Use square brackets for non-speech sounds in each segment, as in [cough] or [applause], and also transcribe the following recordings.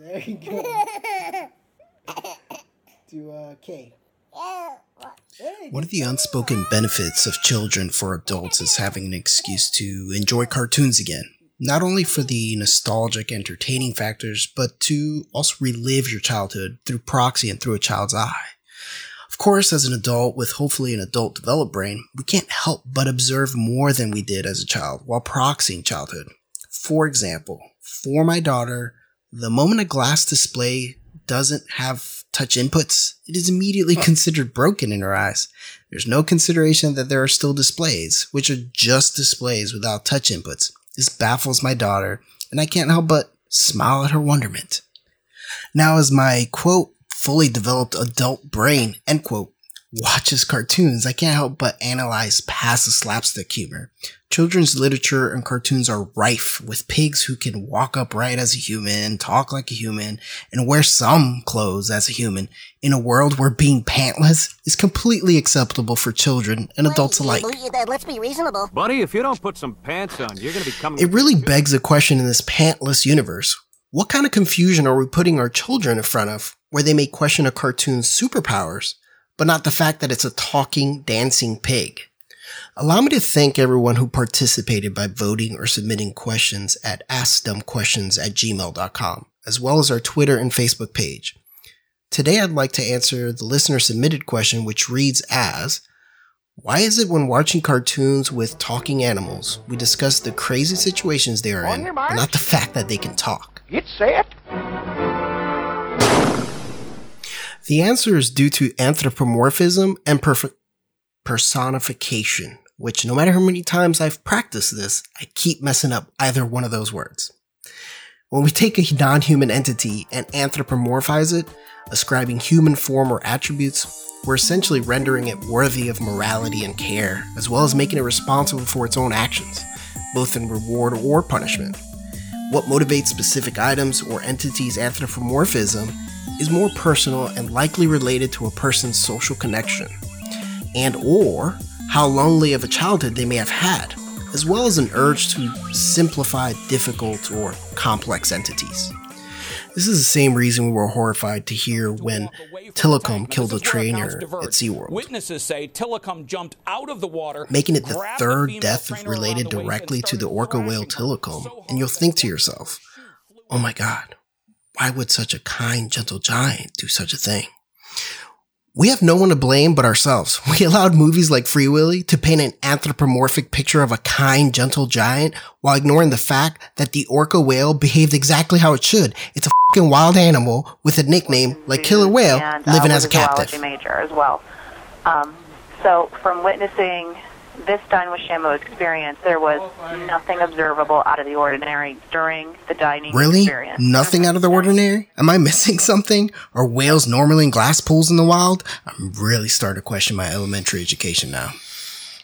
There you go. [laughs] to uh, K. One of the unspoken benefits of children for adults is having an excuse to enjoy cartoons again. Not only for the nostalgic, entertaining factors, but to also relive your childhood through proxy and through a child's eye. Of course, as an adult with hopefully an adult developed brain, we can't help but observe more than we did as a child while proxying childhood. For example, for my daughter, the moment a glass display doesn't have touch inputs, it is immediately considered broken in her eyes. There's no consideration that there are still displays, which are just displays without touch inputs. This baffles my daughter, and I can't help but smile at her wonderment. Now, as my quote, fully developed adult brain, end quote, watches cartoons, I can't help but analyze past the slapstick humor. Children's literature and cartoons are rife with pigs who can walk upright as a human, talk like a human, and wear some clothes as a human in a world where being pantless is completely acceptable for children and adults alike. Let's be reasonable. Buddy, if you don't put some pants on, you're gonna be coming. It really begs a question in this pantless universe. What kind of confusion are we putting our children in front of where they may question a cartoon's superpowers, but not the fact that it's a talking, dancing pig? Allow me to thank everyone who participated by voting or submitting questions at askdumbquestions at gmail.com, as well as our Twitter and Facebook page. Today I'd like to answer the listener submitted question, which reads as, why is it when watching cartoons with talking animals, we discuss the crazy situations they are in, but not the fact that they can talk? Get set. The answer is due to anthropomorphism and personification, which no matter how many times I've practiced this, I keep messing up either one of those words. When we take a non-human entity and anthropomorphize it, ascribing human form or attributes, we're essentially rendering it worthy of morality and care, as well as making it responsible for its own actions, both in reward or punishment. What motivates specific items or entities' anthropomorphism is more personal and likely related to a person's social connection, and or how lonely of a childhood they may have had, as well as an urge to simplify difficult or complex entities. This is the same reason we were horrified to hear when Tilikum killed a trainer at SeaWorld. Witnesses say Tilikum jumped out of the water, making it the third death related directly to the orca whale Tilikum. And you'll think to yourself, oh my god, why would such a kind, gentle giant do such a thing? We have no one to blame but ourselves. [laughs] We allowed movies like Free Willy to paint an anthropomorphic picture of a kind, gentle giant while ignoring the fact that the orca whale behaved exactly how it should. It's a fucking wild animal with a nickname like killer whale and, uh, living as a captive. major as well. Um, so from witnessing this Dine with Shamu experience, there was nothing observable out of the ordinary during the dining Really? experience. Nothing out of the ordinary? Am I missing [laughs] something? Are whales normally in glass pools in the wild? I'm really starting to question my elementary education now.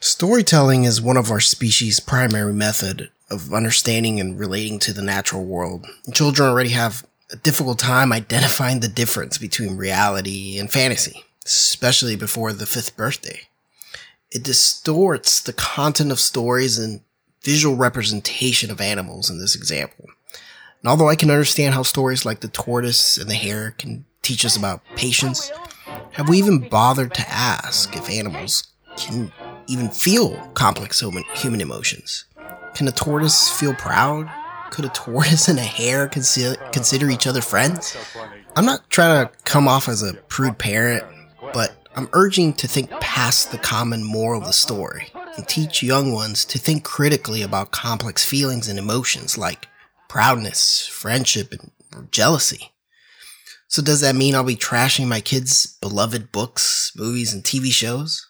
Storytelling is one of our species' primary method of understanding and relating to the natural world. Children already have a difficult time identifying the difference between reality and fantasy, especially before the fifth birthday. It distorts the content of stories and visual representation of animals in this example. And although I can understand how stories like the tortoise and the hare can teach us about patience, have we even bothered to ask if animals can even feel complex human, emotions? Can a tortoise feel proud? Could a tortoise and a hare consider each other friends? I'm not trying to come off as a prude parent, but I'm urging to think past the common moral of the story and teach young ones to think critically about complex feelings and emotions like proudness, friendship, and jealousy. So does that mean I'll be trashing my kids' beloved books, movies, and TV shows?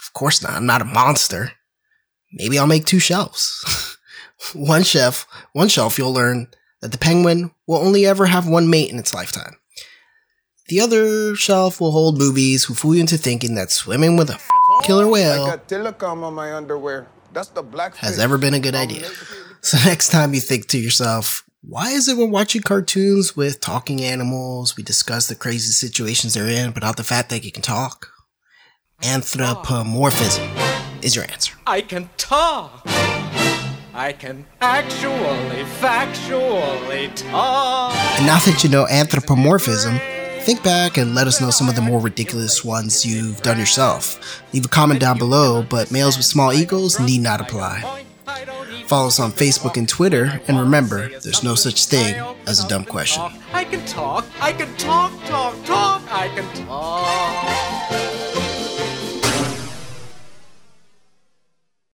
Of course not. I'm not a monster. Maybe I'll make two shelves. [laughs] one shelf, one shelf you'll learn that the penguin will only ever have one mate in its lifetime. The other shelf will hold movies who fool you into thinking that swimming with a f- killer oh, whale got telecom on my underwear. That's the black has ever been a good idea. [laughs] So next time you think to yourself, why is it when watching cartoons with talking animals, we discuss the crazy situations they're in, but not the fact that you can talk? Anthropomorphism is your answer. I can talk. I can actually, factually talk. And now that you know anthropomorphism, think back and let us know some of the more ridiculous ones you've done yourself. Leave a comment down below, but males with small egos need not apply. Follow us on Facebook and Twitter, and remember, there's no such thing as a dumb question. I can talk, I can talk, talk, talk, I can talk.